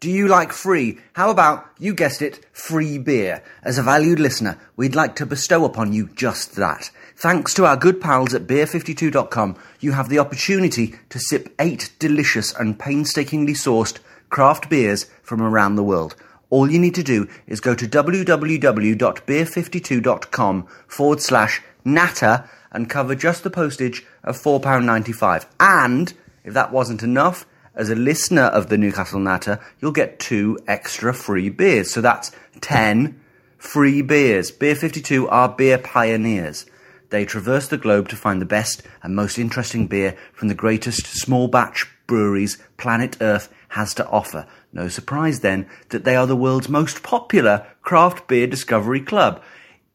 Do you like free? How about, you guessed it, free beer? As a valued listener, we'd like to bestow upon you just that. Thanks to our good pals at beer52.com, you have the opportunity to sip eight delicious and painstakingly sourced craft beers from around the world. All you need to do is go to www.beer52.com forward slash natter and cover just the postage of £4.95. And, if that wasn't enough, as a listener of the Newcastle Natter, you'll get two extra free beers. So that's 10 free beers. Beer 52 are beer pioneers. They traverse the globe to find the best and most interesting beer from the greatest small batch breweries planet Earth has to offer. No surprise then that they are the world's most popular craft beer discovery club.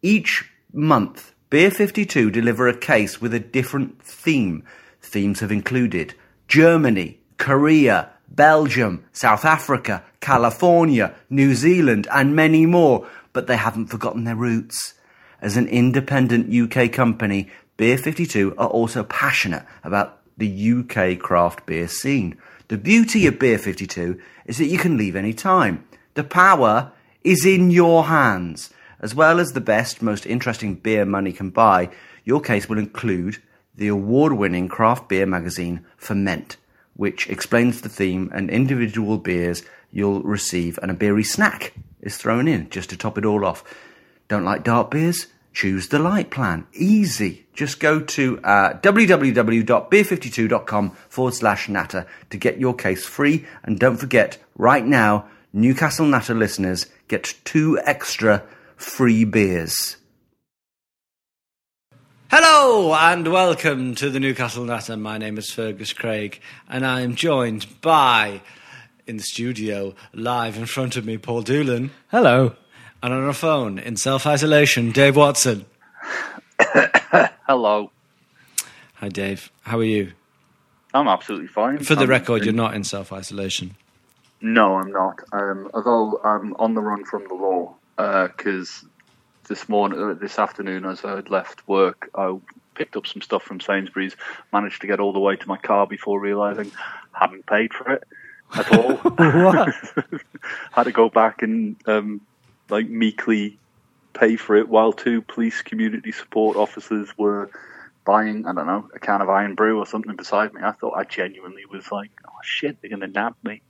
Each month, Beer 52 deliver a case with a different theme. Themes have included Germany, Korea, Belgium, South Africa, California, New Zealand, and many more, but they haven't forgotten their roots. As an independent UK company, Beer 52 are also passionate about the UK craft beer scene. The beauty of Beer 52 is that you can leave any time. The power is in your hands. As well as the best, most interesting beer money can buy, your case will include the award winning craft beer magazine Ferment, which explains the theme and individual beers you'll receive, and a beery snack is thrown in just to top it all off. Don't like dark beers? Choose the light plan. Easy. Just go to uh, www.beer52.com forward slash natter to get your case free. And don't forget, right now, Newcastle Natter listeners get two extra free beers. Hello and welcome to the Newcastle Natter. My name is Fergus Craig and I am joined by, in the studio, live in front of me, Paul Doolan. Hello. And on a phone, in self isolation, Dave Watson. Hello. Hi, Dave. How are you? I'm absolutely fine. For the I'm- record, you're not in self isolation. No, I'm not. Um, although I'm on the run from the law because this morning, uh, this afternoon, as I had left work, I picked up some stuff from Sainsbury's. Managed to get all the way to my car before realizing I hadn't paid for it at all. Had to go back and um, like meekly pay for it while two police community support officers were buying, I don't know, a can of Irn-Bru or something beside me. I thought I genuinely was like, oh shit, they're going to nab me.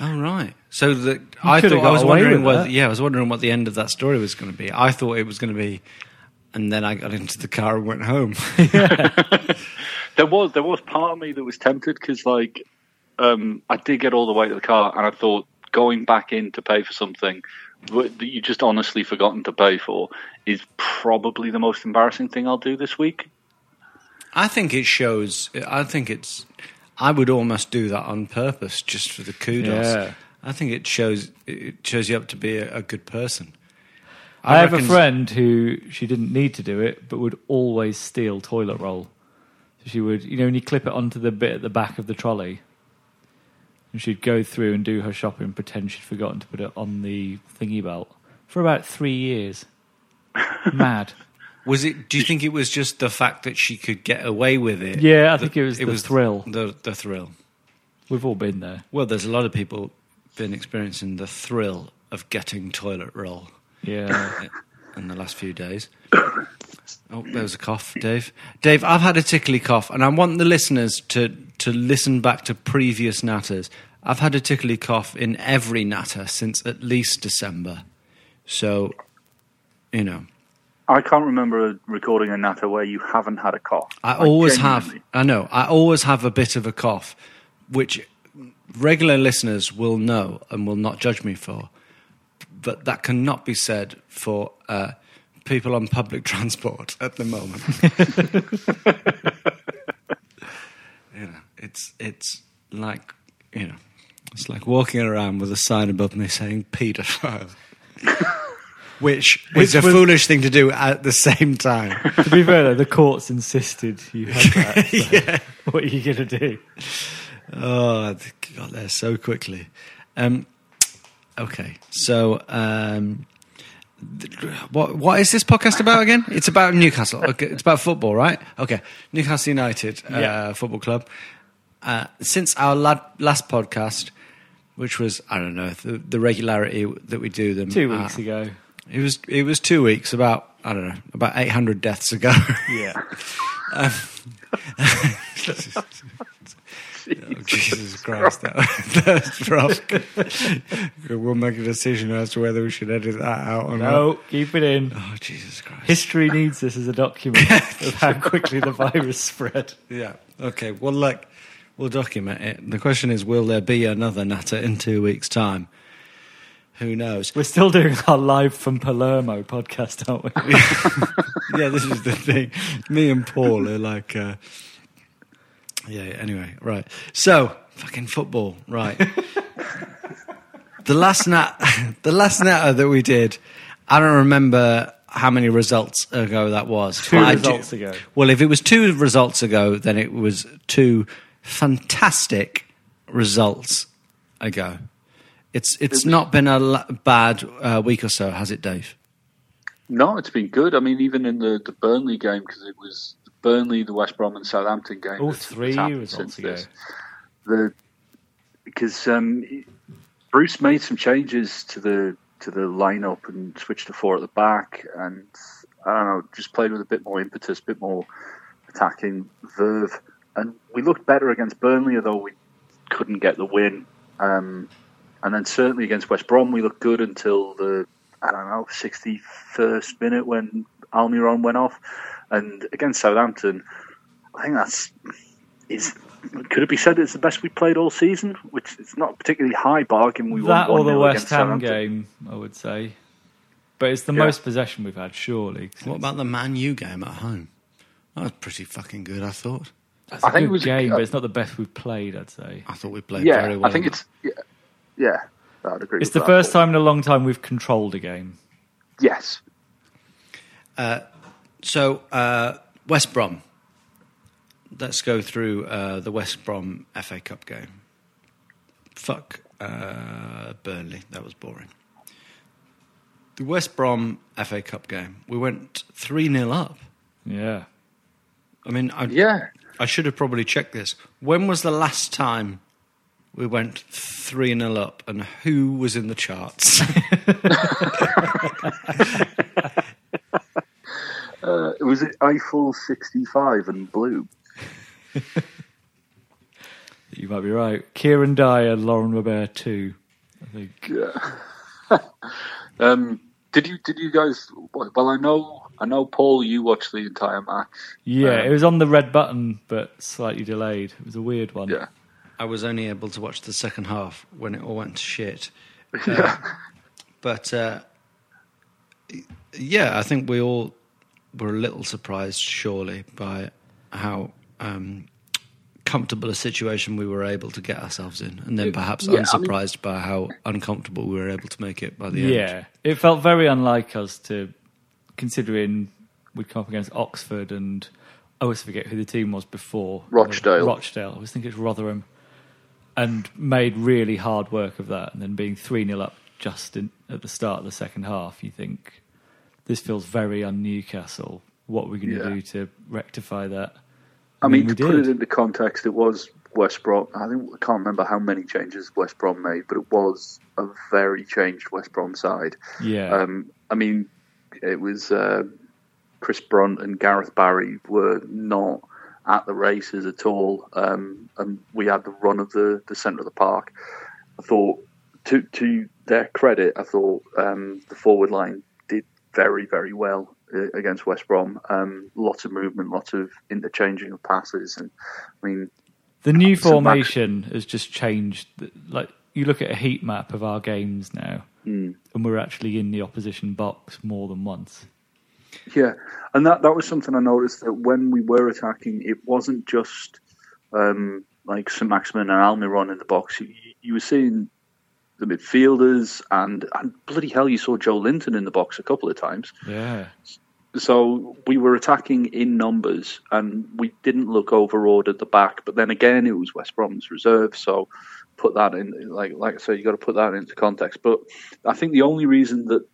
Oh right. So the, I thought I was wondering what that. yeah I was wondering what the end of that story was going to be. I thought it was going to be, and then I got into the car and went home. There was there was part of me that was tempted because like um, I did get all the way to the car and I thought going back in to pay for something that you just honestly forgotten to pay for is probably the most embarrassing thing I'll do this week. I think it shows. I think it's. I would almost do that on purpose just for the kudos. Yeah. I think it shows. It shows you up to be a, a good person. I, have a friend who she didn't need to do it, but would always steal toilet roll. So she would, you know, when you clip it onto the bit at the back of the trolley, and she'd go through and do her shopping, pretend she'd forgotten to put it on the thingy belt for about three years. Mad. Was it? Do you think it was just the fact that she could get away with it? Yeah, I think it was it the thrill. The the thrill. We've all been there. Well, there's a lot of people been experiencing the thrill of getting toilet roll Yeah. in the last few days. Oh, there was a cough, Dave. Dave, I've had a tickly cough, and I want the listeners to to listen back to previous natters. I've had a tickly cough in every natter since at least December. So, you know, I can't remember recording a natter where you haven't had a cough. I Like, always have. I know. I always have a bit of a cough, which regular listeners will know and will not judge me for. But that cannot be said for uh, people on public transport at the moment. you know, it's it's like you know, it's like walking around with a sign above me saying "paedophile." Which is a was- foolish thing to do at the same time. to be fair, though, the courts insisted you had that. so What are you going to do? Oh, I got there so quickly. Um, okay, so um, what what is this podcast about again? It's about Newcastle. Okay, it's about football, right? Okay, Newcastle United uh, Yeah. Football Club. Uh, since our lad, last podcast, which was I don't know the, the regularity that we do them Two weeks ago. It was it was two weeks about I don't know about eight hundred deaths ago. Yeah. Um, oh, Jesus Christ, that, that's rough. we'll make a decision as to whether we should edit that out or No, not. keep it in. Oh, Jesus Christ. History needs this as a document of how quickly the virus spread. Yeah. Okay. Well, like, we'll document it. The question is, will there be another Natter in two weeks' time? Who knows? We're still doing our live from Palermo podcast, aren't we? yeah, this is the thing. Me and Paul are like, uh, yeah. Anyway, right. So, fucking football, right? the last nat, the last natter that we did, I don't remember how many results ago that was. Two I do- results ago. Well, if it was two results ago, then it was two fantastic results ago. It's it's not been a bad uh, week or so, has it, Dave? No, it's been good. I mean, even in the, the Burnley game, because it was Burnley, the West Brom, and Southampton game. All that's- three that's results since ago. this. The because um, Bruce made some changes to the to the lineup and switched to four at the back, and I don't know, just played with a bit more impetus, a bit more attacking verve, and we looked better against Burnley, although we couldn't get the win. Um, and then certainly against West Brom, we looked good until the I don't know sixty first minute when Almiron went off, and against Southampton, I think that's is could it be said it's the best we played all season? Which is not a particularly high bargain. We that won or the 1-0 West Ham game, I would say. But it's the Yeah. most possession we've had, surely. What about the Man U game at home? That was pretty fucking good, I thought. That's I a think it good was a- game, but it's not the best we've played, I'd say. I thought we played Yeah, very well. I think it's yeah, yeah. I'd agree. It's with the that. first time in a long time we've controlled a game. Yes, So, uh, West Brom. Let's go through uh, the West Brom FA Cup game. Fuck uh, Burnley. That was boring. The West Brom FA Cup game. We went 3 0 up. Yeah. I mean, I, yeah. I should have probably checked this. When was the last time we went 3 0 up and who was in the charts? Uh, was it Eiffel sixty five and blue? You might be right. Kieran Dyer, Laurent Robert, too. I think. Yeah. um, did you did you guys? Well, I know I know Paul. You watched the entire match. Yeah, Um, it was on the red button, but slightly delayed. It was a weird one. Yeah. I was only able to watch the second half when it all went to shit. Uh, but uh, yeah, I think we all were a little surprised, surely, by how um, comfortable a situation we were able to get ourselves in, and then perhaps Yeah, I mean- unsurprised by how uncomfortable we were able to make it by the end. Yeah, it felt very unlike us to, considering we'd come up against Oxford and I always forget who the team was before Rochdale. Rochdale. I was thinking it's Rotherham, and made really hard work of that. And then being three 0 up just in, at the start of the second half, you think this feels very un Newcastle. What are we going to Yeah. do to rectify that? I mean, to put did. it into context, it was West Brom. I think I can't remember how many changes West Brom made, but it was a very changed West Brom side. Yeah. Um, I mean, it was uh, Chris Brunt and Gareth Barry were not at the races at all, um, and we had the run of the, the centre of the park. I thought, to to their credit, I thought um, the forward line did very very well uh, against West Brom. Um, lots of movement, lots of interchanging of passes, and I mean, The new formation has just changed. Like you look at a heat map of our games now, Mm. and we're actually in the opposition box more than once. Yeah, and that that was something I noticed that when we were attacking, it wasn't just um, like St Maximin and Almiron in the box. You, you were seeing the midfielders, and and bloody hell, you saw Joelinton in the box a couple of times. Yeah. So we were attacking in numbers, and we didn't look overawed at the back. But then again, it was West Brom's reserve, so put that in. Like like I said, you got to put that into context. But I think the only reason that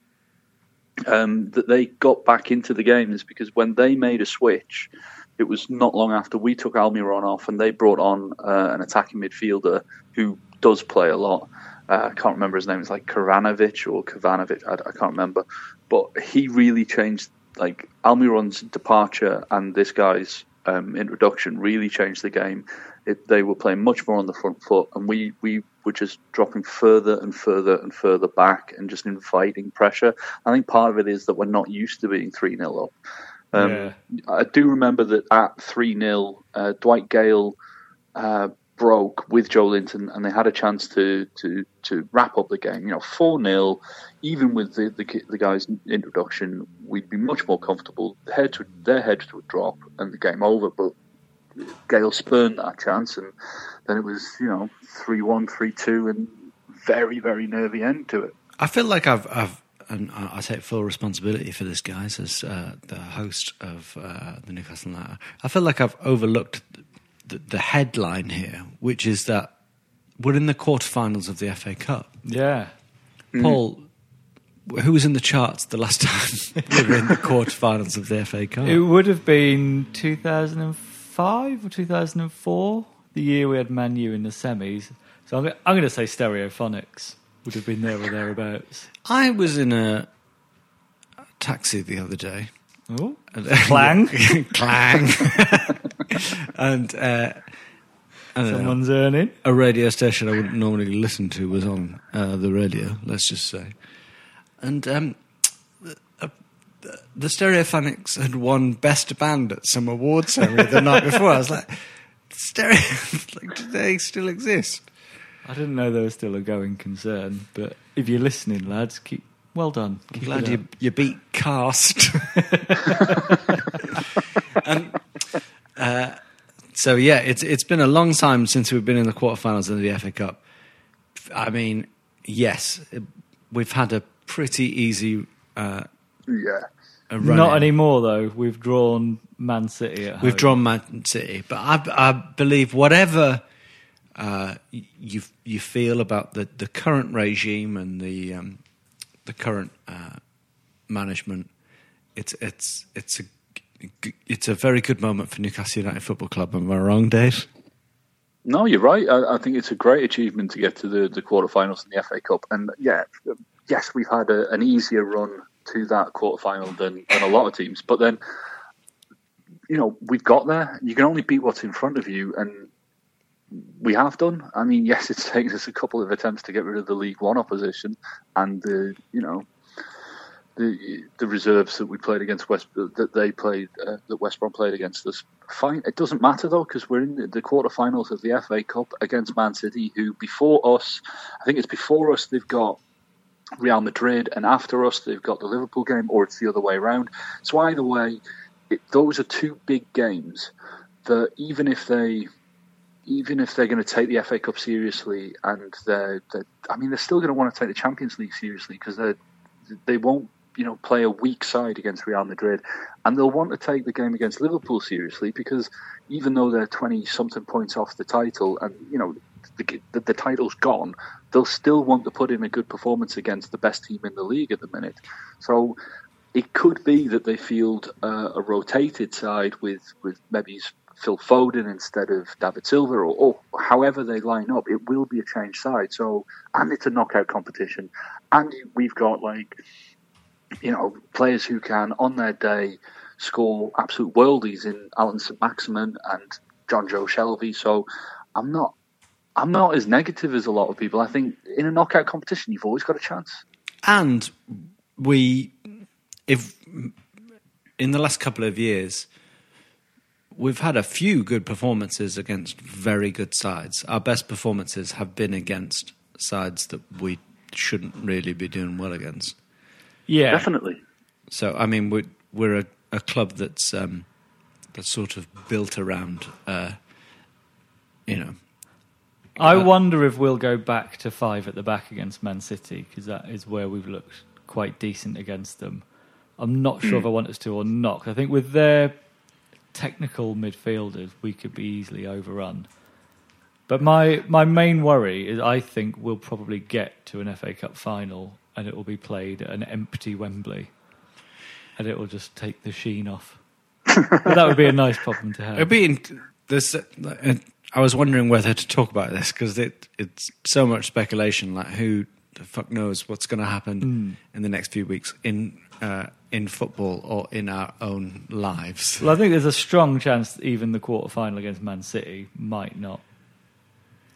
um, that they got back into the game is because when they made a switch, it was not long after we took Almiron off, and they brought on uh, an attacking midfielder who does play a lot. Uh, I can't remember his name. It's like Karanovic or Kavanovic. I, I can't remember, but he really changed. Like Almiron's departure and this guy's um, introduction really changed the game. It, they were playing much more on the front foot, and we we were just dropping further and further and further back, and just inviting pressure. I think part of it is that we're not used to being three 0 up. Um, Yeah. I do remember that at 3 0, uh, Dwight Gayle uh, broke with Joelinton and they had a chance to, to, to wrap up the game. You know, 4 0, even with the, the, the guy's introduction, we'd be much more comfortable. Their heads would, their heads would drop and the game over, but Gayle spurned that chance and then it was, you know, 3 1, 3 2, and very, very nervy end to it. I feel like I've, I've and I I take full responsibility for this, guys, as uh, the host of uh, the Newcastle Night. I feel like I've overlooked the, the headline here, which is that we're in the quarterfinals of the FA Cup. Yeah. Paul, who was in the charts the last time we were in the quarterfinals of the FA Cup? It would have been 2005 or 2004, the year we had Man U in the semis. So I'm, I'm going to say Stereophonics would have been there or thereabouts. I was in a taxi the other day. Oh, Clang. clang. and uh, don't know. Someone's earning. a radio station I wouldn't normally listen to was on uh, the radio, let's just say. And um, the Stereophonics had won Best Band at some award ceremony the night before. I was like, Stereo, like, do they still exist? I didn't know there was still a going concern, but if you're listening, lads, keep well done. Keep glad you, you beat Cast. and, uh, so yeah, it's it's been a long time since we've been in the quarterfinals of the FA Cup. I mean, yes, we've had a pretty easy uh, Yeah. Not anymore though. We've drawn Man City at We've home. drawn Man City, but I, I believe whatever uh, you you feel about the, the current regime and the um, the current uh, management, it's it's it's a g- it's a very good moment for Newcastle United Football Club. Am I wrong, Dave? No, you're right. I, I think it's a great achievement to get to the, the quarterfinals in the FA Cup. And yeah, yes, we've had a, an easier run to that quarterfinal than, than a lot of teams. But then, you know, we've got there. You can only beat what's in front of you. And we have done. I mean, yes, it's taken us a couple of attempts to get rid of the League One opposition and the, you know, the the reserves that we played against West that they played uh, that West Brom played against us. Fine, it doesn't matter though because we're in the, the quarterfinals of the FA Cup against Man City, who before us, I think it's before us they've got Real Madrid, and after us they've got the Liverpool game, or it's the other way around. So either way, it, those are two big games that even if they even if they're going to take the FA Cup seriously, and they're, they're I mean, they're still going to want to take the Champions League seriously because they they won't you know, play a weak side against Real Madrid, and they'll want to take the game against Liverpool seriously because even though they're twenty something points off the title, and you know the, the, the title's gone, they'll still want to put in a good performance against the best team in the league at the minute. So it could be that they field uh, a rotated side with with maybe Phil Foden instead of David Silva, or, or however they line up. It will be a changed side. So and it's a knockout competition, and we've got like you know players who can on their day score absolute worldies in Allan St Maximin and Jonjo Shelvey. So I'm not I'm not as negative as a lot of people. I think in a knockout competition, you've always got a chance. And we, if in the last couple of years, we've had a few good performances against very good sides. Our best performances have been against sides that we shouldn't really be doing well against. Yeah, Definitely. So I mean, we're we're a, a club that's um, that's sort of built around, uh, you know, I Uh, wonder if we'll go back to five at the back against Man City because that is where we've looked quite decent against them. I'm not sure if I want us to or not. I think with their technical midfielders, we could be easily overrun. But my my main worry is I think we'll probably get to an FA Cup final and it will be played at an empty Wembley, and it will just take the sheen off. but that would be a nice problem to have. It'd be in, this. I was wondering whether to talk about this because it, it's so much speculation. Like who the fuck knows what's going to happen Mm. in the next few weeks in uh, in football or in our own lives. Well, I think there's a strong chance that even the quarter final against Man City might not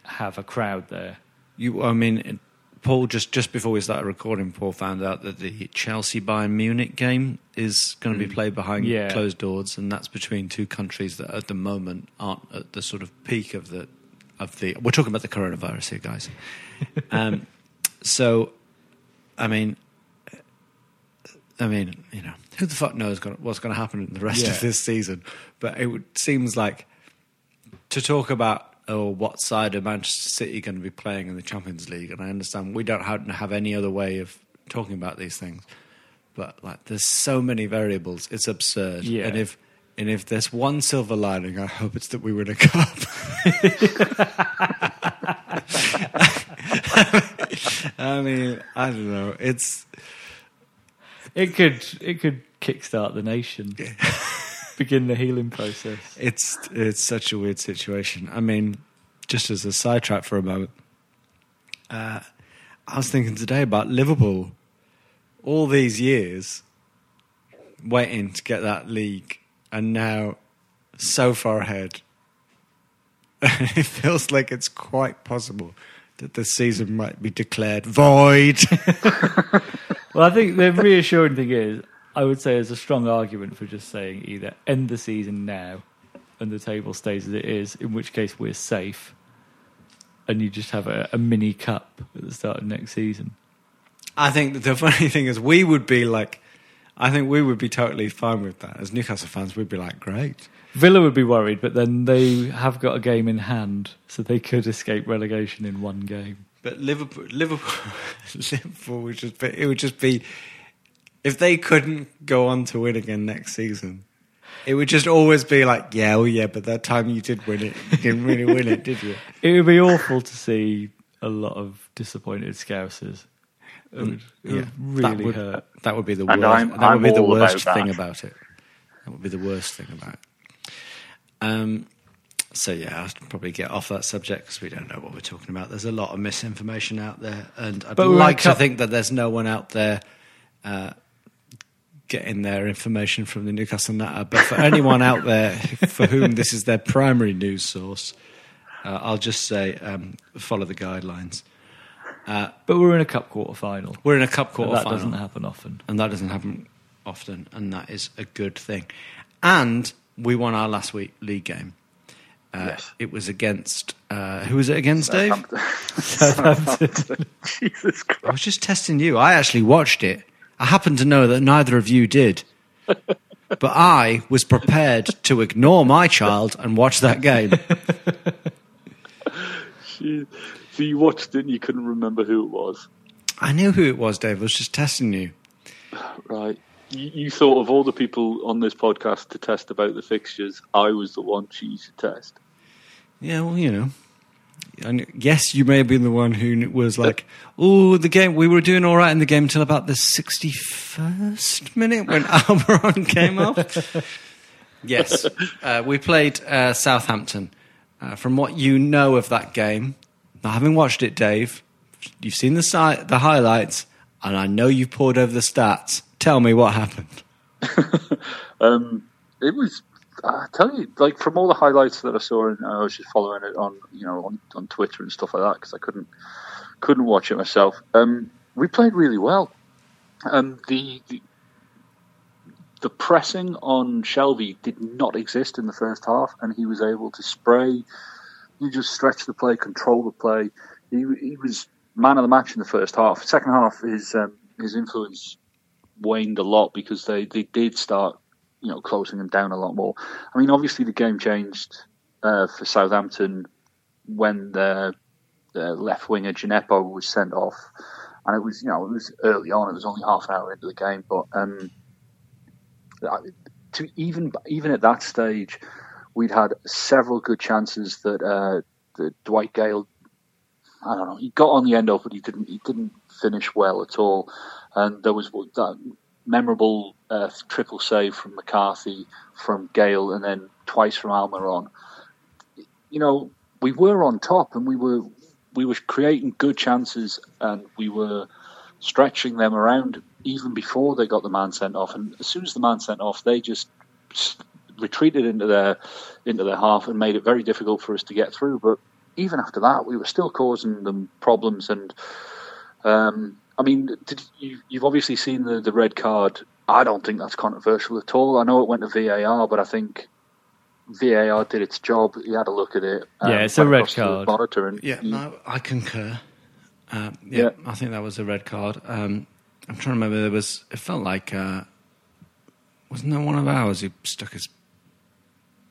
have a crowd there. You, I mean, Paul just just before we started recording, Paul found out that the Chelsea Bayern Munich game is going to be played behind Yeah. closed doors, and that's between two countries that at the moment aren't at the sort of peak of the of the. We're talking about the coronavirus here, guys. um, so, I mean, I mean, you know, who the fuck knows what's going to happen in the rest Yeah. of this season? But it seems like to talk about oh, what side of Manchester City going to be playing in the Champions League, and I understand we don't have, have any other way of talking about these things, but like there's so many variables, it's absurd. Yeah. And if and if there's one silver lining, I hope it's that we win a cup. I mean, I don't know. It's It could it could kickstart the nation, begin the healing process. it's it's such a weird situation. I mean, just as a sidetrack for a moment, uh, I was thinking today about Liverpool. All these years waiting to get that league, and now so far ahead. it feels like it's quite possible that the season might be declared void. Well, I think the reassuring thing is, I would say there's a strong argument for just saying either end the season now and the table stays as it is, in which case we're safe, and you just have a, a mini cup at the start of next season. I think the funny thing is, we would be like, I think we would be totally fine with that. As Newcastle fans, we'd be like, great. Villa would be worried, but then they have got a game in hand, so they could escape relegation in one game. But Liverpool, Liverpool, Liverpool would just be, it would just be, if they couldn't go on to win again next season, it would just always be like, yeah, oh yeah, but that time you did win it, you didn't really win it, did you? It would be awful to see a lot of disappointed Scousers. It would, it would really that would, hurt. That would be the And worst. I'm- that I'm would be the all about worst thing about it. That would be the worst thing about it. Um, so yeah, I'll probably get off that subject because we don't know what we're talking about. There's a lot of misinformation out there, and I'd But like to cou- think that there's no one out there uh, getting their information from the Newcastle Natter. But for anyone out there for whom this is their primary news source, uh, I'll just say um, follow the guidelines. But we're in a cup quarter final. We're in a cup quarter That final. That doesn't happen often. and that doesn't happen often, and that is a good thing. And we won our last week league game. Uh, Yes. It was against uh, who was it against, Dave? Southampton. Jesus I was just testing you. I actually watched it. I happen to know that neither of you did, but I was prepared to ignore my child and watch that game. Jeez. So you watched it and you couldn't remember who it was. I knew who it was, Dave. I was just testing you. Right. You, you thought of all the people on this podcast to test about the fixtures, I was the one she should test. Yeah, well, you know. And yes, you may have been the one who was like, "Oh, the game. We were doing all right in the game until about the sixty-first minute when Almiron came off." yes, uh, we played uh, Southampton. Uh, from what you know of that game, not having watched it, Dave, you've seen the si- the highlights, and I know you've poured over the stats. Tell me what happened. Um, it was, I tell you, like from all the highlights that I saw, and I was just following it on, you know, on, on Twitter and stuff like that because I couldn't couldn't watch it myself. Um, we played really well. Um, the, the the pressing on Shelvey did not exist in the first half, and he was able to spray. He just stretch the play, control the play. He, he was man of the match in the first half. Second half, his um, his influence waned a lot because they, they did start, you know, closing them down a lot more. I mean, obviously the game changed uh, for Southampton when their left winger Djenepo was sent off, and it was you know it was early on. It was only half an hour into the game, but um, to even even at that stage, we'd had several good chances that uh, that Dwight Gayle. I don't know. He got on the end of, but he didn't. He didn't finish well at all. And there was that memorable uh, triple save from McCarthy, from Gayle, and then twice from Almiron. You know, we were on top, and we were we were creating good chances, and we were stretching them around even before they got the man sent off. And as soon as the man sent off, they just retreated into their into their half and made it very difficult for us to get through. But even after that, we were still causing them problems. And um, I mean, did you, you've obviously seen the, the red card. I don't think that's controversial at all. I know it went to VAR, but I think VAR did its job. He had a look at it. um, Yeah, it's a red card. Monitor and Yeah, he- no, I concur. Uh, yeah, Yeah. I think that was a red card. Um, I'm trying to remember. There was. It felt like. Uh, wasn't there one of ours who stuck his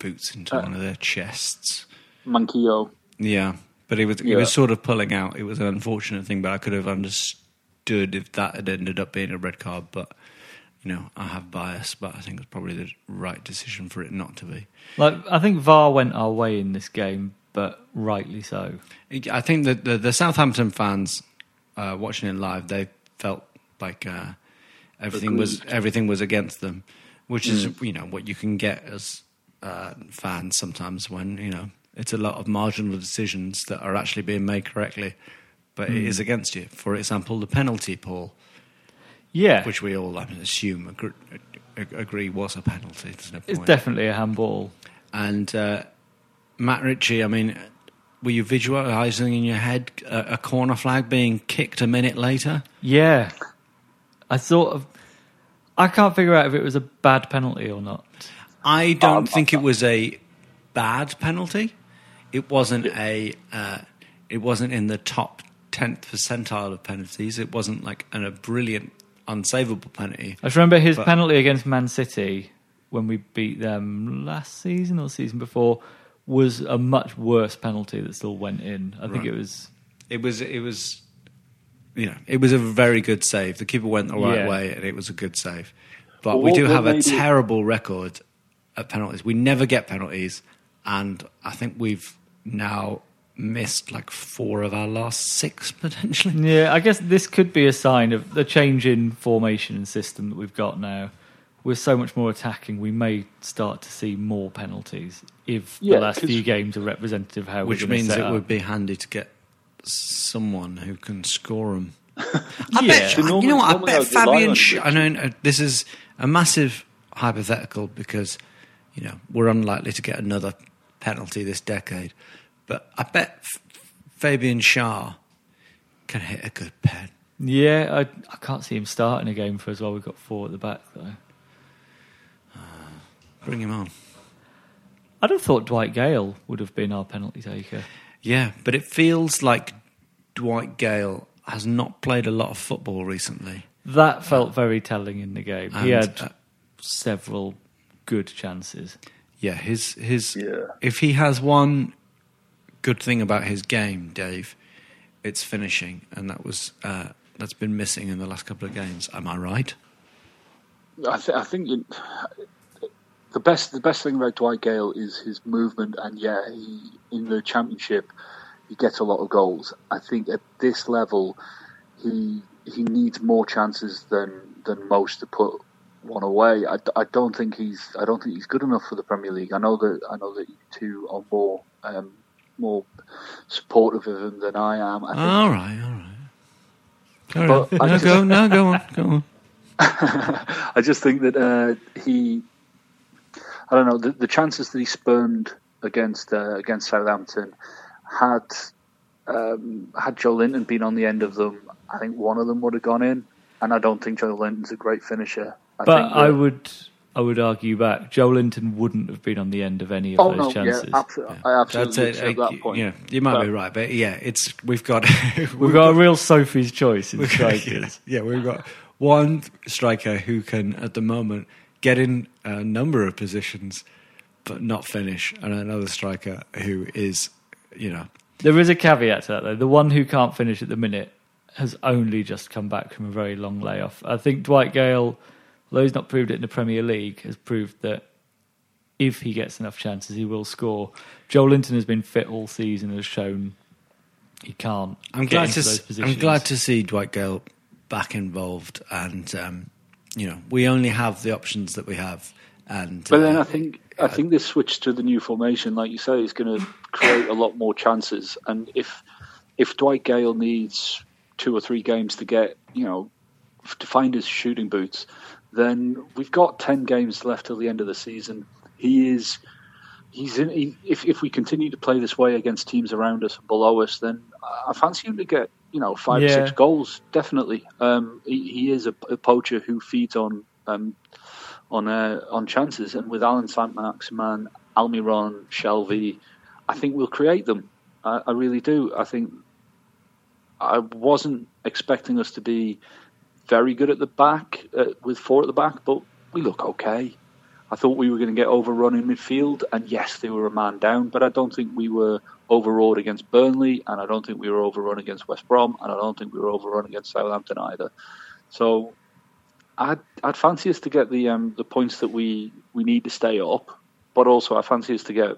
boots into Uh, one of their chests? Manquillo. Yeah, but he was. He Yeah. was sort of pulling out. It was an unfortunate thing, but I could have understood if that had ended up being a red card. But you know, I have bias, but I think it's probably the right decision for it not to be. Like I think VAR went our way in this game, but rightly so. I think that the, the Southampton fans uh, watching it live, they felt like uh, everything was everything was against them, which is Mm. you know what you can get as uh, fans sometimes when you know it's a lot of marginal decisions that are actually being made correctly, but it Mm. is against you. For example, the penalty, Paul, Yeah, which we all I mean, assume agree, agree was a penalty. No it's definitely a handball. And uh, Matt Ritchie, I mean, were you visualising in your head a, a corner flag being kicked a minute later? Yeah, I sort of. I can't figure out if it was a bad penalty or not. I don't Um, think it was a bad penalty. It wasn't a. Uh, it wasn't in the top tenth percentile of penalties. It wasn't like an, a brilliant, unsavable penalty. I just remember his But- penalty against Man City when we beat them last season or season before was a much worse penalty that still went in. I think Right. it was. It was. It was. You know, it was a very good save. The keeper went the right Yeah. way, and it was a good save. But Well, we do have a made it- terrible record at penalties. We never get penalties, and I think we've now missed like four of our last six potentially. Yeah, I guess this could be a sign of the change in formation and system that we've got now. We're so much more attacking. We may start to see more penalties if Yeah, the last few games are representative of how Which we're means set it up. would be handy to get someone who can score them. I Yeah. bet, So normally- you know what? I bet I'd Fabian. Sh- I know uh, this is a massive hypothetical because you know we're unlikely to get another penalty this decade, but I bet F- Fabian Schär can hit a good pen. Yeah, I, I can't see him starting a game for us while we've got four at the back though. Bring him on. I'd have thought Dwight Gayle would have been our penalty taker. Yeah, but it feels like Dwight Gayle has not played a lot of football recently. That felt very telling in the game. he had uh, several good chances. Yeah, his his. Yeah. If he has one good thing about his game, Dave, it's finishing, and that was uh, that's been missing in the last couple of games. Am I right? I, th- I think it, the best the best thing about Dwight Gayle is his movement, and yeah, he in the championship he gets a lot of goals. I think at this level, he he needs more chances than than most to put one away. I, I don't think he's I don't think he's good enough for the Premier League. I know that I know that you two are more um, more supportive of him than I am. I think, All right, all right. All But right. I No, just- go, no, go on, go on. I just think that uh, he, I don't know, the, the chances that he spurned against uh, against Southampton had um, had Joelinton been on the end of them, I think one of them would have gone in. And I don't think Joelinton's a great finisher. I but think that- I would I would argue back. Joelinton wouldn't have been on the end of any of Oh those no, chances. yeah, absolutely. I absolutely That's it. accept Uh, that point. You, you might But- be right, but yeah, it's we've got We've got a real Sophie's choice in strikers. yeah, we've got one striker who can, at the moment, get in a number of positions but not finish, and another striker who is, you know, There is a caveat to that though. The one who can't finish at the minute has only just come back from a very long layoff. I think Dwight Gayle, although he's not proved it in the Premier League, has proved that if he gets enough chances, he will score. Joelinton has been fit all season, and has shown he can't. I'm get glad into to those s- positions. I'm glad to see Dwight Gayle back involved, and um, you know, we only have the options that we have, and But then uh, I think I think this switch to the new formation, like you say, is going to create a lot more chances. And if if Dwight Gayle needs two or three games to get, you know, to find his shooting boots, then we've got ten games left till the end of the season. He is. He's in. He, if if we continue to play this way against teams around us and below us, then I fancy him to get you know five or Yeah. six goals. Definitely, um, he, he is a, a poacher who feeds on um, on uh, on chances. And with Allan Saint Maximin, Almiron, Shelvey, I think we'll create them. I, I really do. I think I wasn't expecting us to be very good at the back uh, with four at the back, but we look okay. I thought we were going to get overrun in midfield, and yes, they were a man down, but I don't think we were overawed against Burnley, and I don't think we were overrun against West Brom, and I don't think we were overrun against Southampton either. So I'd, I'd fancy us to get the um, the points that we, we need to stay up, but also I fancy us to get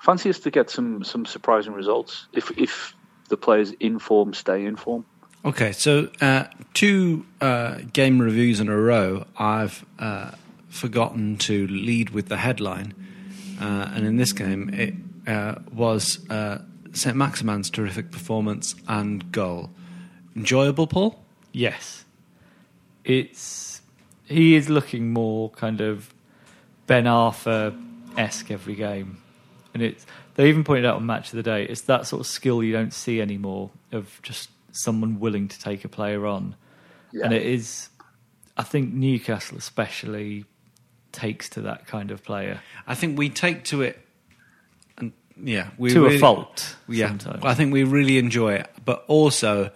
fancy us to get some, some surprising results if if the players in form stay in form. Okay, so uh, two uh, game reviews in a row, I've uh, forgotten to lead with the headline, uh, and in this game it uh, was uh, St Maximin's terrific performance and goal. Enjoyable, Paul? Yes. It's he is looking more kind of Ben Arfa esque every game. And it's they even pointed out on match of the day, it's that sort of skill you don't see anymore of just someone willing to take a player on. And it is I think Newcastle especially takes to that kind of player. I think we take to it, and yeah, we To a fault, Yeah, sometimes. I think we really enjoy it, but also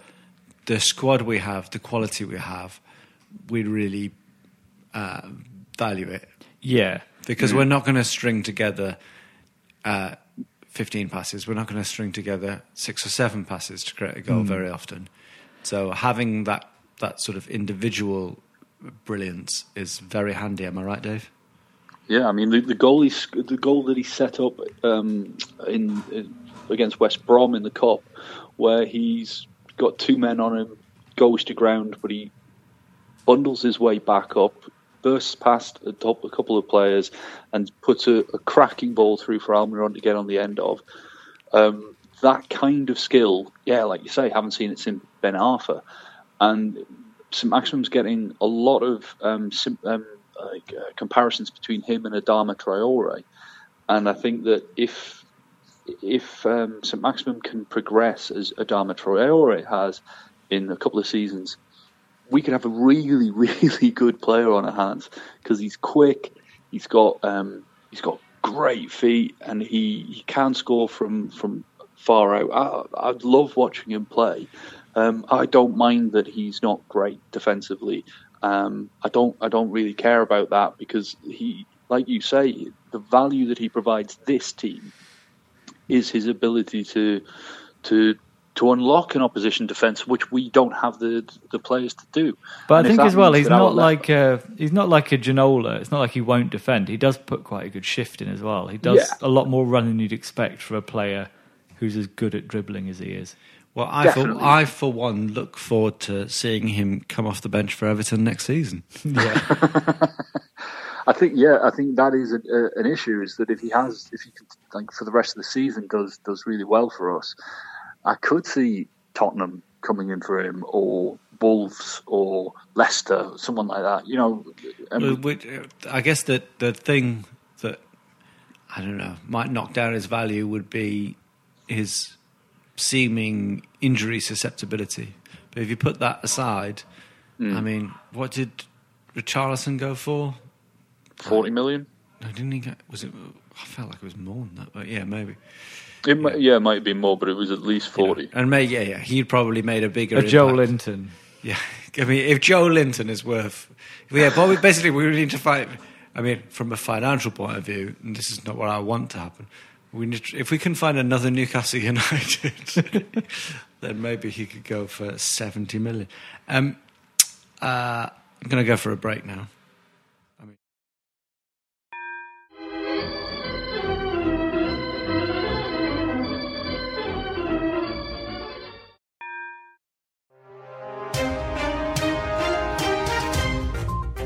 the squad we have, the quality we have, we really uh, value it. Yeah. because Mm. we're not going to string together uh, 15 passes. We're not going to string together six or seven passes to create a goal Mm. very often. So having that that sort of individual brilliance is very handy. Am I right, Dave? Yeah, I mean the, the goal he the goal that he set up um, in, in against West Brom in the cup, where he's got two men on him, goes to ground, but he bundles his way back up, bursts past a, top, a couple of players, and puts a, a cracking ball through for Almiron to get on the end of. Um, that kind of skill, yeah, like you say, haven't seen it since Ben Arfa, and St Maximin's getting a lot of um, sim- um, uh, comparisons between him and Adama Traore, and I think that if if um, St Maximin can progress as Adama Traore has in a couple of seasons, we could have a really, really good player on our hands because he's quick, he's got um, he's got great feet, and he, he can score from from far out. I, I love watching him play. Um, I don't mind that he's not great defensively. Um, I don't I don't really care about that because he, like you say, the value that he provides this team is his ability to to to unlock an opposition defence, which we don't have the the players to do. But And I think as well, he's that our not left- like a, he's not like a Ginola. It's not like he won't defend. He does put quite a good shift in as well. He does Yeah. a lot more run than you'd expect for a player who's as good at dribbling as he is. Well, I for, I for one look forward to seeing him come off the bench for Everton next season. Yeah, I think yeah, I think that is a, a, an issue. Is that if he has, if he can, like for the rest of the season does does really well for us, I could see Tottenham coming in for him or Wolves or Leicester, someone like that. You know, Well, which, uh, I guess that the thing that I don't know might knock down his value would be his seeming injury susceptibility. But if you put that aside, Hmm. I mean, what did Richarlison go for? forty million. No, didn't he get? Was it? I felt like it was more than that, but yeah, maybe. It might, yeah, it might be more, but it was at least forty. And may, yeah, yeah, he'd probably made a bigger. a Joelinton. Yeah, I mean, if Joelinton is worth, yeah, but we, basically we need to fight. I mean, from a financial point of view, and this is not what I want to happen. We need to, if we can find another Newcastle United, then maybe he could go for seventy million. Um, uh, I'm going to go for a break now.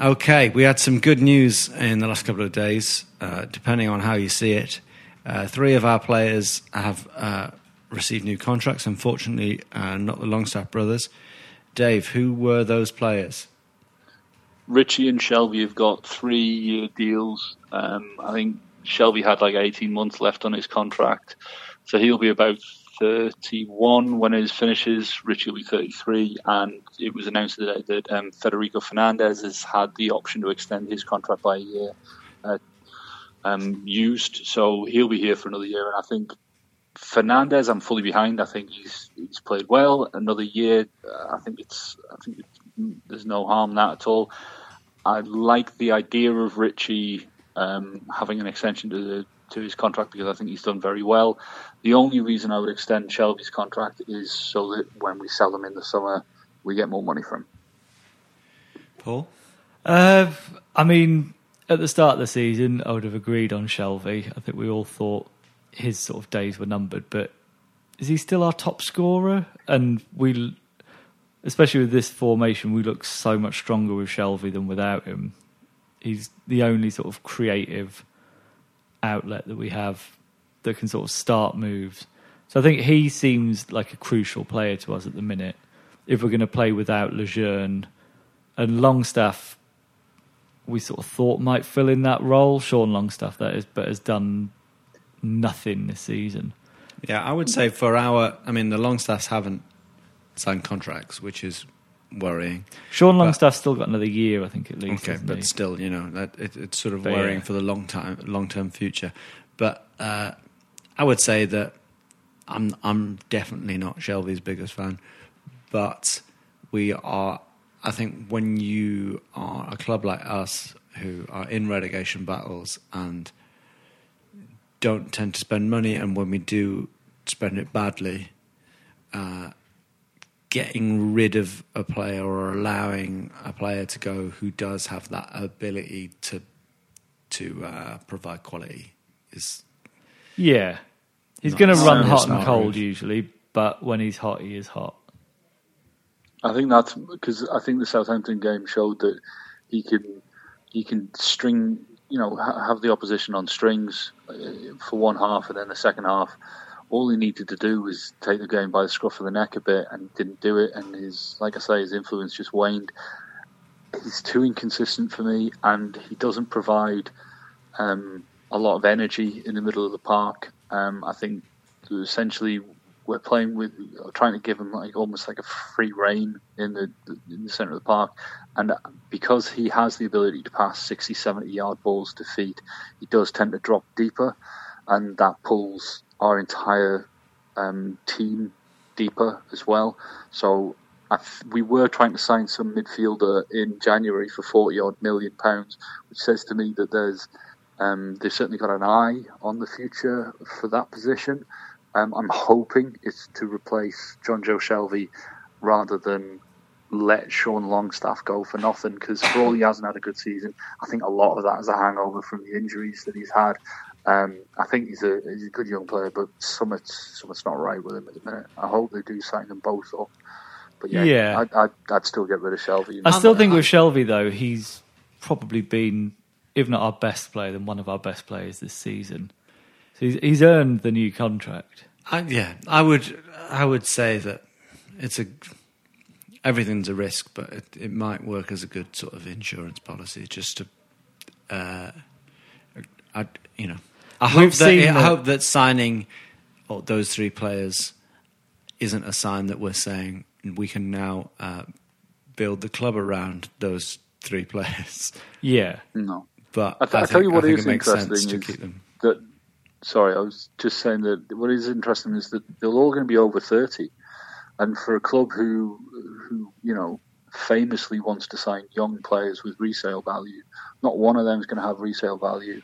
Okay, we had some good news in the last couple of days, uh, depending on how you see it. Uh, three of our players have uh, received new contracts, unfortunately, uh, not the Longstaff brothers. Dave, who were those players? Richie and Shelvey have got three year deals. Um, I think Shelvey had like 18 months left on his contract. So he'll be about 31 when his finishes. Richie will be 33. And it was announced today that um, Federico Fernandez has had the option to extend his contract by a year uh, um, used. So he'll be here for another year. And I think Fernandez, I'm fully behind. I think he's he's played well. Another year, uh, I think it's I think it's, there's no harm in that at all. I like the idea of Richie um, having an extension to the, to his contract because I think he's done very well. The only reason I would extend Shelvey's contract is so that when we sell him in the summer, we get more money from. Paul? Uh, I mean, at the start of the season, I would have agreed on Shelvey. I think we all thought his sort of days were numbered, but is he still our top scorer? And we, especially with this formation, we look so much stronger with Shelvey than without him. He's the only sort of creative outlet that we have that can sort of start moves. So I think he seems like a crucial player to us at the minute. If we're going to play without Lejeune and Longstaff, we sort of thought might fill in that role. Sean Longstaff, that is, but has done nothing this season. Yeah, I would say for our, I mean, the Longstaffs haven't signed contracts, which is worrying. Sean Longstaff's still got another year, I think, at least. Okay, but he? still, you know, that it, it's sort of But worrying yeah. for the long time, long term future. But uh, I would say that I'm I'm definitely not Shelvey's biggest fan, but we are. I think when you are a club like us who are in relegation battles and don't tend to spend money, and when we do spend it badly, uh, getting rid of a player or allowing a player to go who does have that ability to to uh, provide quality is yeah, he's going to run necessarily hot and cold move. usually, but when he's hot, he is hot. I think that's because I think the Southampton game showed that he can he can string you know ha- have the opposition on strings uh, for one half and then the second half. All he needed to do was take the game by the scruff of the neck a bit, and didn't do it. And his, like I say, his influence just waned. He's too inconsistent for me, and he doesn't provide um, a lot of energy in the middle of the park. Um, I think essentially we're playing with, trying to give him like almost like a free reign in the in the center of the park, and because he has the ability to pass 60, 70 yard balls to feet, he does tend to drop deeper, and that pulls our entire um, team deeper as well. So th- we were trying to sign some midfielder in January for forty odd million pounds, which says to me that there's um, they've certainly got an eye on the future for that position. Um, I'm hoping it's to replace Jonjo Shelvey rather than let Sean Longstaff go for nothing because for all he hasn't had a good season, I think a lot of that is a hangover from the injuries that he's had. Um, I think he's a he's a good young player, but something's something's not right with him at the minute. I hope they do sign them both up. But yeah, Yeah. I'd, I'd, I'd still get rid of Shelvey. I still think with Shelvey though, he's probably been, if not our best player, then one of our best players this season. So he's, he's earned the new contract. I, yeah, I would. I would say that it's a everything's a risk, but it, it might work as a good sort of insurance policy, just to, uh, I, you know, I hope that seen I that- hope that signing all those three players isn't a sign that we're saying we can now uh, build the club around those three players. Yeah, no, but I, th- I I think, tell you what I think is it makes interesting sense to is keep them. that. Sorry, I was just saying that what is interesting is that they're all going to be over thirty, and for a club who, who you know, famously wants to sign young players with resale value, not one of them is going to have resale value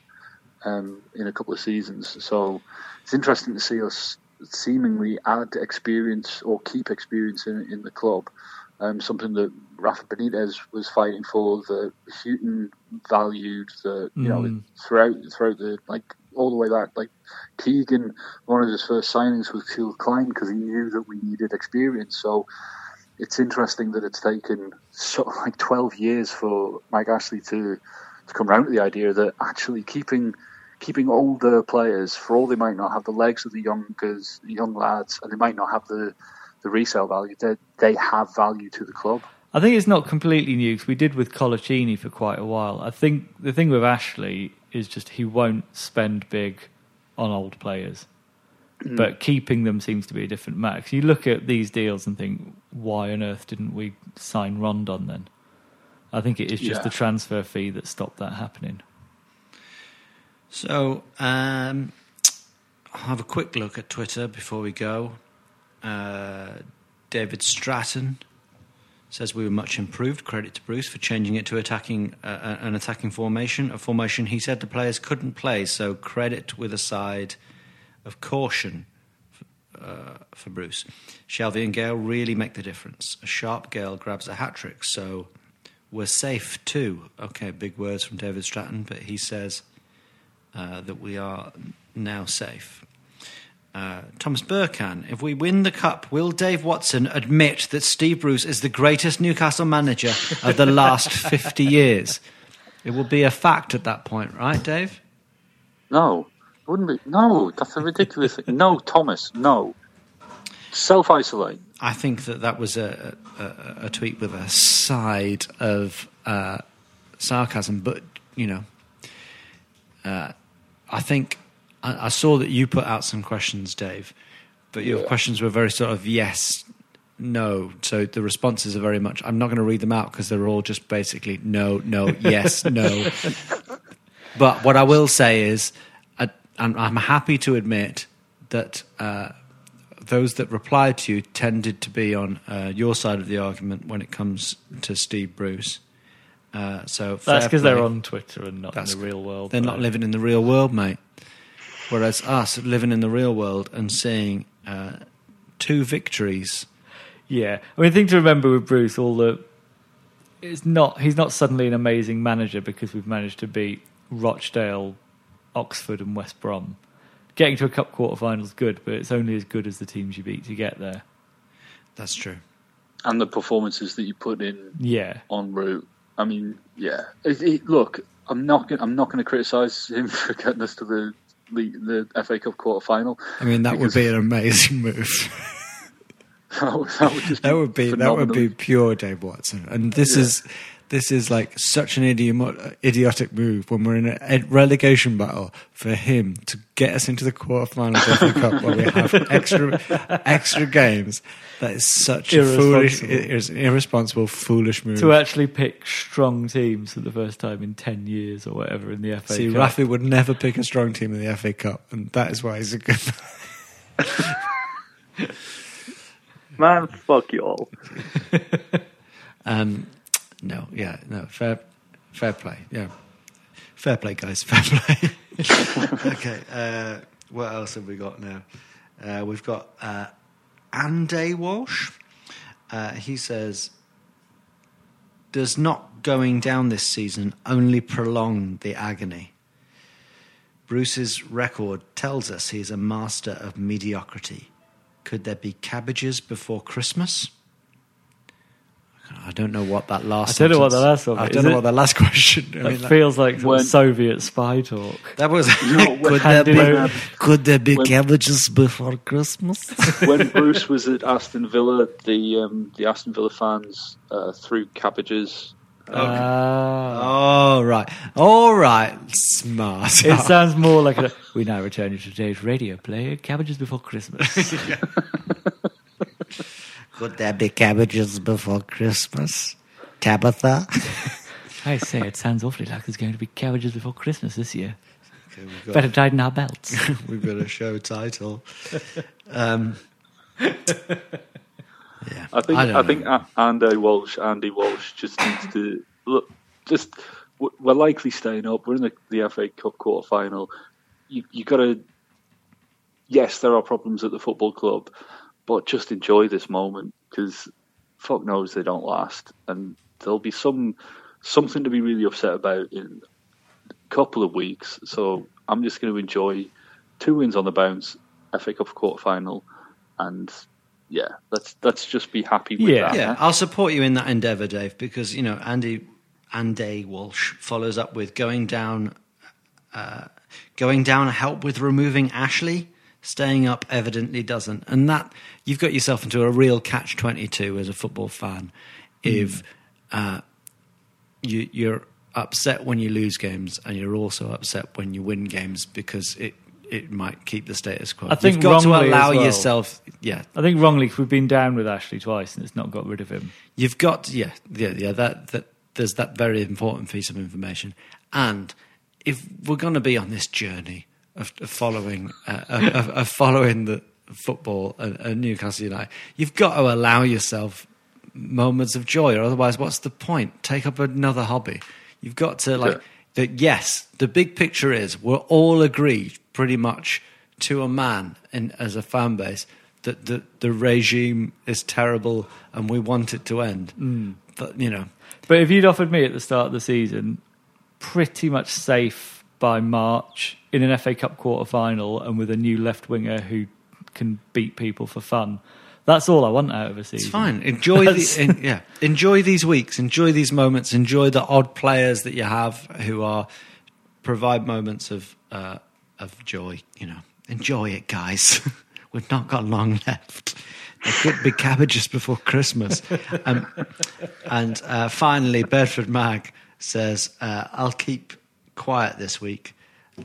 um, in a couple of seasons. So it's interesting to see us seemingly add experience or keep experience in, in the club. Um, something that Rafa Benitez was fighting for, that Hughton valued, that you know Mm. throughout throughout the like all the way back. Like Keegan, one of his first signings was Kilcline because he knew that we needed experience. So it's interesting that it's taken sort of like twelve years for Mike Ashley to to come around to the idea that actually keeping keeping older players, for all they might not have the legs of the young the young lads, and they might not have the the resale value, they they have value to the club. I think it's not completely new because we did with Coloccini for quite a while. I think the thing with Ashley is just he won't spend big on old players, Mm. but keeping them seems to be a different matter. you look at these deals and think, why on earth didn't we sign Rondon then? I think it is just Yeah. the transfer fee that stopped that happening. So, um, I'll have a quick look at Twitter before we go. Uh, David Stratton says we were much improved. Credit to Bruce for changing it to attacking uh, an attacking formation, a formation he said the players couldn't play. So credit with a side of caution uh, for Bruce. Shelvey and Gayle really make the difference. A sharp Gayle grabs a hat trick, so we're safe too. Okay, big words from David Stratton, but he says uh, that we are now safe. Uh, Thomas Burkan, if we win the cup, will Dave Watson admit that Steve Bruce is the greatest Newcastle manager of the last 50 years? It will be a fact at that point, right, Dave? No, wouldn't be. No, that's a ridiculous thing. No, Thomas, no. Self isolate. I think that that was a, a, a tweet with a side of uh, sarcasm, but you know, uh, I think I, I saw that you put out some questions, Dave, but your Yeah. questions were very sort of yes, no. So the responses are very much. I'm not going to read them out because they're all just basically no, no, yes, no. But what I will say is, I, I'm, I'm happy to admit that uh, those that replied to you tended to be on uh, your side of the argument when it comes to Steve Bruce. Uh, so That's because they're on Twitter and not That's- in the real world. They're not living in the real world, mate. Whereas us living in the real world and seeing uh, two victories. Yeah, I mean, the thing to remember with Bruce, all the it's not he's not suddenly an amazing manager because we've managed to beat Rochdale, Oxford, and West Brom. Getting to a cup quarter-final is good, but it's only as good as the teams you beat to get there. That's true. And the performances that you put in Yeah, en route. I mean, yeah. It, it, look, I'm not. Gonna, I'm not going to criticise him for getting us to the league, the FA Cup quarter final. I mean, that would be an amazing move. that would, that would just that would be that would be pure Dave Watson, and this Yeah. is this is like such an idiom- idiotic move when we're in a, a relegation battle for him to get us into the quarterfinals of the cup where we have extra extra games. That is such a foolish, Irresponsible. it is an irresponsible, foolish move. to actually pick strong teams for the first time in 10 years or whatever in the FA See, Cup. Rafi would never pick a strong team in the FA Cup, and that is why he's a good. Man, fuck you all. Um, no, yeah, no, fair, fair play, yeah, fair play, guys, fair play. okay, uh, what else have we got now? Uh, we've got uh, Andy Walsh. Uh, he says, "Does not going down this season only prolong the agony?" Bruce's record tells us he is a master of mediocrity. Could there be cabbages before Christmas? I don't know what that last. I don't know what the sentence- last one I don't know is what the last question. I That mean, like- feels like sort of When- Soviet spy talk. that was. No, could, there handing be, over- could there be when- cabbages before Christmas? when Bruce was at Aston Villa, the um, the Aston Villa fans uh, threw cabbages. Ah. oh right, all right, smart. It sounds more like a. We now return you to today's radio play Cabbages Before Christmas. Could there be cabbages before Christmas, Tabitha? I say, it sounds awfully like there's going to be cabbages before Christmas this year. Okay, we've got- Better tighten our belts. We've got a show title. Um, yeah, I think I I, think Andy Walsh Andy Walsh just needs to look. Just we're likely staying up. We're in the, the FA Cup quarter final. You you got to. Yes, there are problems at the football club, but just enjoy this moment because fuck knows they don't last, and there'll be some something to be really upset about in a couple of weeks. So I'm just going to enjoy two wins on the bounce, FA Cup quarter final, and yeah, let's let's just be happy with that. Yeah, I'll support you in that endeavour, Dave, because you know Andy Andy Walsh follows up with going down, uh, going down help with removing Ashley. Staying up evidently doesn't, and that you've got yourself into a real catch twenty two as a football fan. If uh, you, you're upset when you lose games, and you're also upset when you win games because it it might keep the status quo. I think you've got to wrongly allow well. yourself. Yeah, I think wrongly we've been down with Ashley twice and it's not got rid of him. You've got yeah yeah yeah that that there's that very important piece of information, and if we're going to be on this journey of, of following uh, of, of, of following the football and, and Newcastle United, you've got to allow yourself moments of joy, or otherwise, what's the point? Take up another hobby. You've got to like Yeah. that. Yes, the big picture is we're all agreed pretty much to a man in, as a fan base that the the regime is terrible and we want it to end. Mm. But you know, But if you'd offered me at the start of the season, pretty much safe by March in an FA Cup quarter final and with a new left winger who can beat people for fun, that's all I want out of a season. It's fine. Enjoy the yeah. Enjoy these weeks. Enjoy these moments. Enjoy the odd players that you have who are provide moments of uh, of joy. You know, enjoy it, guys. We've not got long left. There could be cabbages before Christmas. Um, and uh, finally, Bedford Mag says, uh, "I'll keep quiet this week.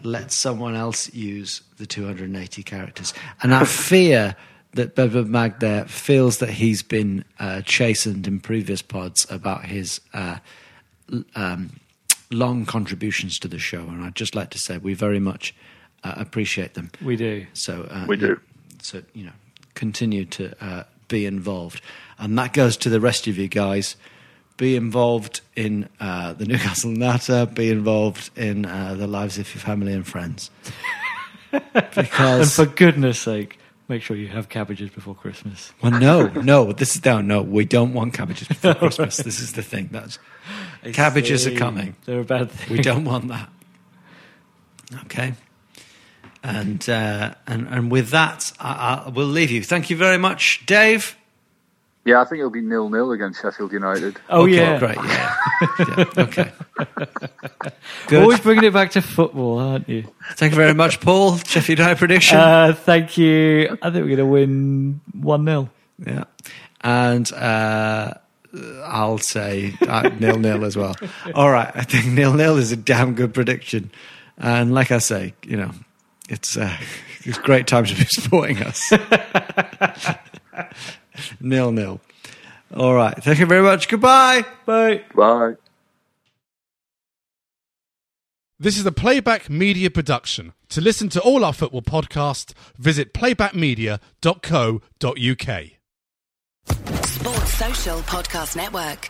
Let someone else use the 280 characters." And I fear that Bedford Mag there feels that he's been uh, chastened in previous pods about his uh, um, long contributions to the show, and I'd just like to say we very much uh, appreciate them. We do. So uh, We do. So you know, continue to uh, be involved, and that goes to the rest of you guys. Be involved in uh, the Newcastle Natter. Be involved in uh, the lives of your family and friends. And Because for goodness sake, make sure you have cabbages before Christmas. well, no, no, this is no, no. We don't want cabbages before Christmas. This is the thing. That's cabbages are coming. They're a bad thing. We don't want that. Okay. And uh, and and with that, I, I will leave you. Thank you very much, Dave. Yeah, I think it'll be nil nil against Sheffield United. Oh okay, yeah, great. Yeah, yeah okay. Good. Always bringing it back to football, aren't you? Thank you very much, Paul. Sheffield United prediction. Uh, thank you. I think we're going to win one 0 yeah, and uh, I'll say uh, nil nil as well. All right, I think nil nil is a damn good prediction, and like I say, you know, it's uh, it's great time to be supporting us. nil nil. All right, thank you very much. Goodbye. Bye. Bye. This is a Playback Media production. To listen to all our football podcasts, visit playbackmedia.co.uk. Sports Social Podcast Network.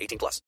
18 plus.